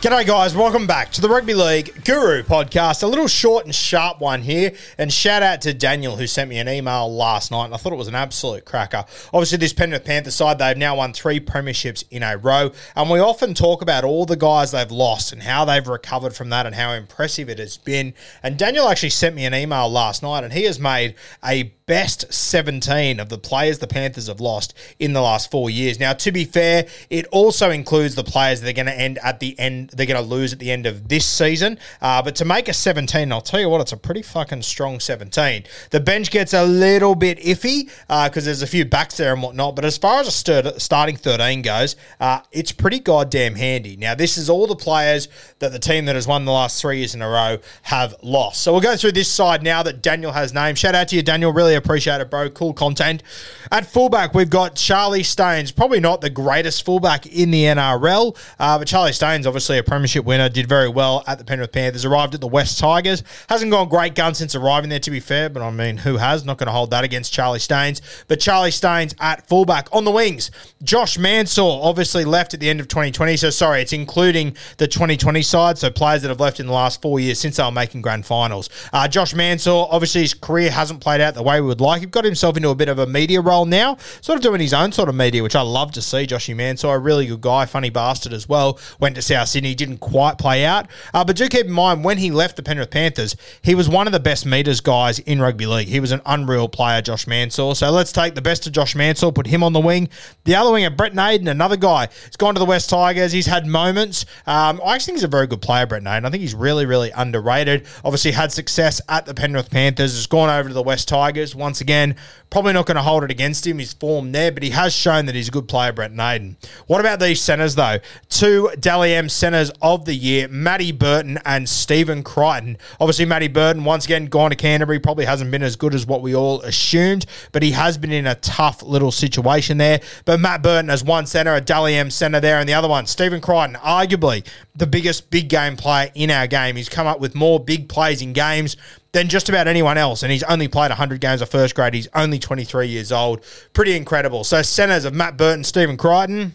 G'day, guys. Welcome back to the Rugby League Guru podcast. A little short and sharp one here. And shout out to Daniel, who sent me an email last night. And I thought it was an absolute cracker. Obviously, this Penrith Panther side, they've now won three premierships in a row. And we often talk about all the guys they've lost and how they've recovered from that and how impressive it has been. And Daniel actually sent me an email last night, and he has made a best 17 of the players the Panthers have lost in the last four years. Now, to be fair, it also includes the players that are going to end at the end, they're going to lose at the end of this season. Uh, but to make a 17, I'll tell you what, it's a pretty fucking strong 17. The bench gets a little bit iffy because there's a few backs there and whatnot. But as far as a starting 13 goes, uh, it's pretty goddamn handy. Now, this is all the players that the team that has won the last three years in a row have lost. So we'll go through this side now that Daniel has named. Shout out to you, Daniel. Really appreciate it, bro. Cool content. At fullback, we've got Charlie Staines. Probably not the greatest fullback in the NRL, uh, but Charlie Staines, obviously premiership winner, did very well at the Penrith Panthers. Arrived at the West Tigers. Hasn't gone great gun since arriving there, to be fair, but I mean, who has? Not going to hold that against Charlie Staines. But Charlie Staines at fullback. On the wings, Josh Mansour obviously left at the end of 2020. So sorry, it's including the 2020 side. So players that have left in the last four years since they were making grand finals. Uh, Josh Mansour, obviously his career hasn't played out the way we would like. He's got himself into a bit of a media role now, sort of doing his own sort of media, which I love to see. Joshy Mansour, a really good guy, funny bastard as well. Went to South Sydney, didn't quite play out. Uh, but do keep in mind, when he left the Penrith Panthers, he was one of the best meters guys in rugby league. He was an unreal player, Josh Mansour. So let's take the best of Josh Mansour, put him on the wing. The other winger, Brett Naden, another guy. He's gone to the West Tigers. He's had moments. Um, I actually think he's a very good player, Brett Naden. I think he's really, really underrated. Obviously, had success at the Penrith Panthers. Has gone over to the West Tigers. Once again, probably not going to hold it against him. His form there, but he has shown that he's a good player, Brett Naden. What about these centres, though? Two Dally M centres of the year, Matty Burton and Stephen Crichton. Obviously, Matty Burton, once again, gone to Canterbury, probably hasn't been as good as what we all assumed, but he has been in a tough little situation there. But Matt Burton as one centre, a Dally M centre there, and the other one, Stephen Crichton, arguably the biggest big game player in our game. He's come up with more big plays in games than just about anyone else. And he's only played 100 games of first grade. He's only 23 years old. Pretty incredible. So, centers of Matt Burton, Stephen Crichton.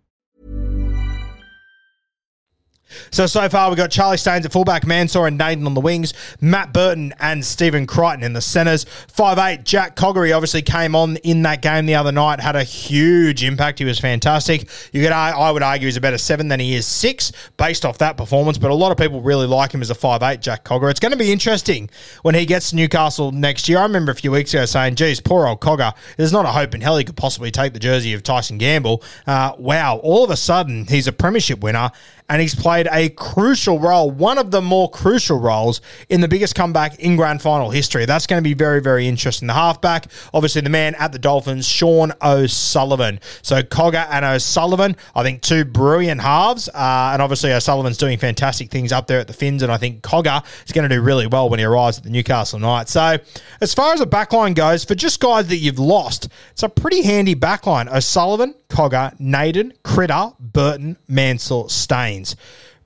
So, so far we've got Charlie Staines at fullback, Mansour and Naden on the wings, Matt Burton and Stephen Crichton in the centres. Five eight, Jack Coggery obviously came on in that game the other night, had a huge impact. He was fantastic. You could, I would argue he's a better seven than he is six based off that performance, but a lot of people really like him as a five eight, Jack Cogger. It's going to be interesting when he gets to Newcastle next year. I remember a few weeks ago saying, geez, poor old Cogger, there's not a hope in hell he could possibly take the jersey of Tyson Gamble. Uh, wow, all of a sudden he's a premiership winner and he's played a crucial role, one of the more crucial roles in the biggest comeback in grand final history. That's going to be very, very interesting. The halfback, obviously the man at the Dolphins, Sean O'Sullivan. So Cogger and O'Sullivan, I think two brilliant halves, uh, and obviously O'Sullivan's doing fantastic things up there at the Fins, and I think Cogger is going to do really well when he arrives at the Newcastle Knights. So as far as the backline goes, for just guys that you've lost, it's a pretty handy backline. O'Sullivan, Cogger, Naden, Critter, Burton, Mansour, Staines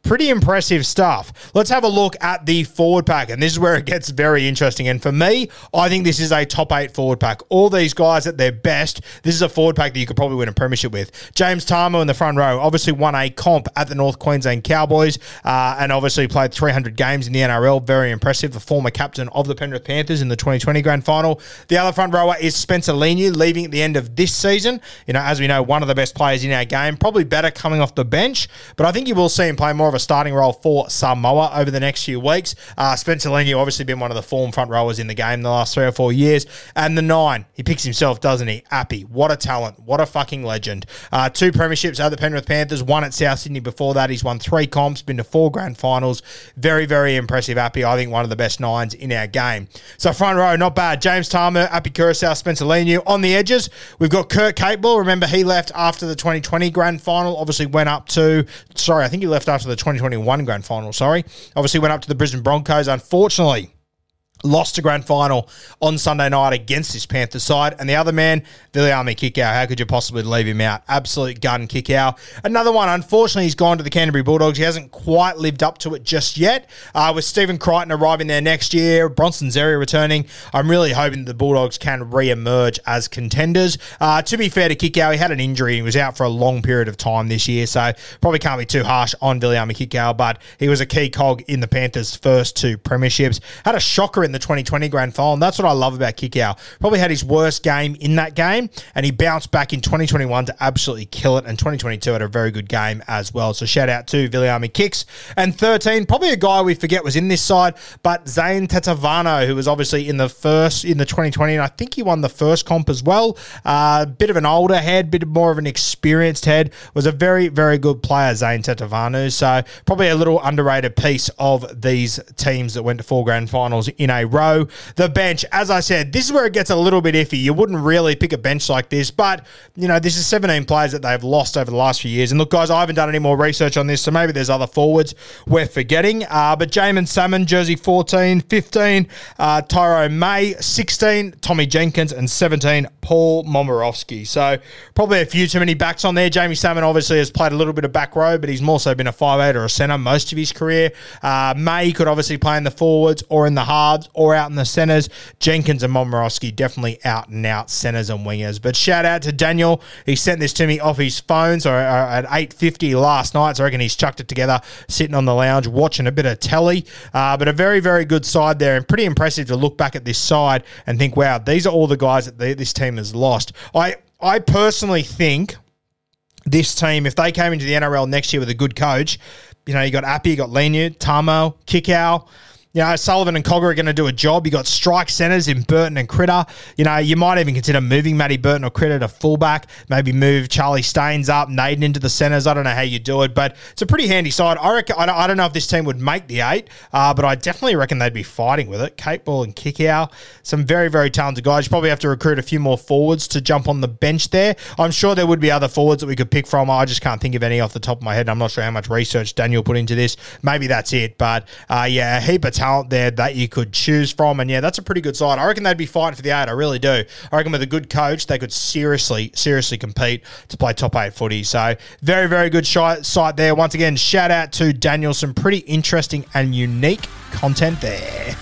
pretty impressive stuff. Let's have a look at the forward pack, and this is where it gets very interesting. And for me, I think this is a top eight forward pack. All these guys at their best, this is a forward pack that you could probably win a premiership with. James Tamou in the front row, obviously won a comp at the North Queensland Cowboys, uh, and obviously played 300 games in the NRL. Very impressive. The former captain of the Penrith Panthers in the 2020 grand final. The other front rower is Spencer Leniu, leaving at the end of this season. You know, as we know, one of the best players in our game, probably better coming off the bench, but I think you will see him play more of a starting role for Samoa over the next few weeks. Uh, Spencer Leniu obviously been one of the form front rowers in the game the last three or four years. And the nine, he picks himself, doesn't he? Appy, what a talent. What a fucking legend. Uh, two premierships at the Penrith Panthers, one at South Sydney before that. He's won three comps, been to four grand finals. Very, very impressive Appy. I think one of the best nines in our game. So front row, not bad. James Tamou, Appy Koroisau, Spencer Leniu. On the edges, we've got Kurt Capewell. Remember, he left after the 2020 grand final, obviously went up to, sorry, I think he left after the 2021 grand final, sorry. Obviously went up to the Brisbane Broncos. Unfortunately, lost a grand final on Sunday night against this Panthers side. And the other man, Viliami Kikau. How could you possibly leave him out? Absolute gun Kikau. Another one, unfortunately, he's gone to the Canterbury Bulldogs. He hasn't quite lived up to it just yet. Uh, with Stephen Crichton arriving there next year, Bronson Xerri returning, I'm really hoping the Bulldogs can re-emerge as contenders. Uh, to be fair to Kikau, he had an injury. He was out for a long period of time this year, so probably can't be too harsh on Viliami Kikau, but he was a key cog in the Panthers' first two premierships. Had a shocker in the 2020 grand final. And that's what I love about Kikau. Probably had his worst game in that game, and he bounced back in 2021 to absolutely kill it. And 2022 had a very good game as well. So shout out to Viliami Kicks. And 13, probably a guy we forget was in this side, but Zane Tetevano, who was obviously in the first, in the 2020, and I think he won the first comp as well. A uh, bit of an older head, bit more of an experienced head. Was a very, very good player, Zane Tetevano. So probably a little underrated piece of these teams that went to four grand finals in a row. The bench, as I said, this is where it gets a little bit iffy. You wouldn't really pick a bench like this, but you know, this is 17 players that they've lost over the last few years. And look, guys, I haven't done any more research on this, so maybe there's other forwards we're forgetting. Uh, but Jaeman Salmon, jersey 14, 15, uh, Tyrone May, 16, Tommy Jenkins, and 17, Paul Momirovski. So probably a few too many backs on there. Jaeman Salmon obviously has played a little bit of back row, but he's also been a 5'8 or a centre most of his career. Uh, May could obviously play in the forwards or in the halves or out in the centres. Jenkins and Momirovski definitely out and out centres and wingers. But shout out to Daniel. He sent this to me off his phone, so uh, at 8.50 last night. So I reckon he's chucked it together sitting on the lounge watching a bit of telly. Uh, but a very, very good side there and pretty impressive to look back at this side and think, wow, these are all the guys that they, this team has lost. I, I personally think this team, if they came into the NRL next year with a good coach, you know, you got Appy, you got Leniu, Tamou, Kikau, you know, Sullivan and Cogger are going to do a job. You got strike centers in Burton and Critter. You know, you might even consider moving Matty Burton or Critter to fullback. Maybe move Charlie Staines up, Naden into the centers. I don't know how you do it, but it's a pretty handy side. I reckon. I don't, know if this team would make the eight, uh, but I definitely reckon they'd be fighting with it. Capewell and Kikau, some very very talented guys. You probably have to recruit a few more forwards to jump on the bench there. I'm sure there would be other forwards that we could pick from. I just can't think of any off the top of my head. I'm not sure how much research Daniel put into this. Maybe that's it, but uh, yeah, a heap of talent there that you could choose from. And yeah, that's a pretty good side. I reckon they'd be fighting for the eight. I really do. I reckon with a good coach, they could seriously, seriously compete to play top eight footy. So very, very good site there. Once again, shout out to Daniel. Some pretty interesting and unique content there.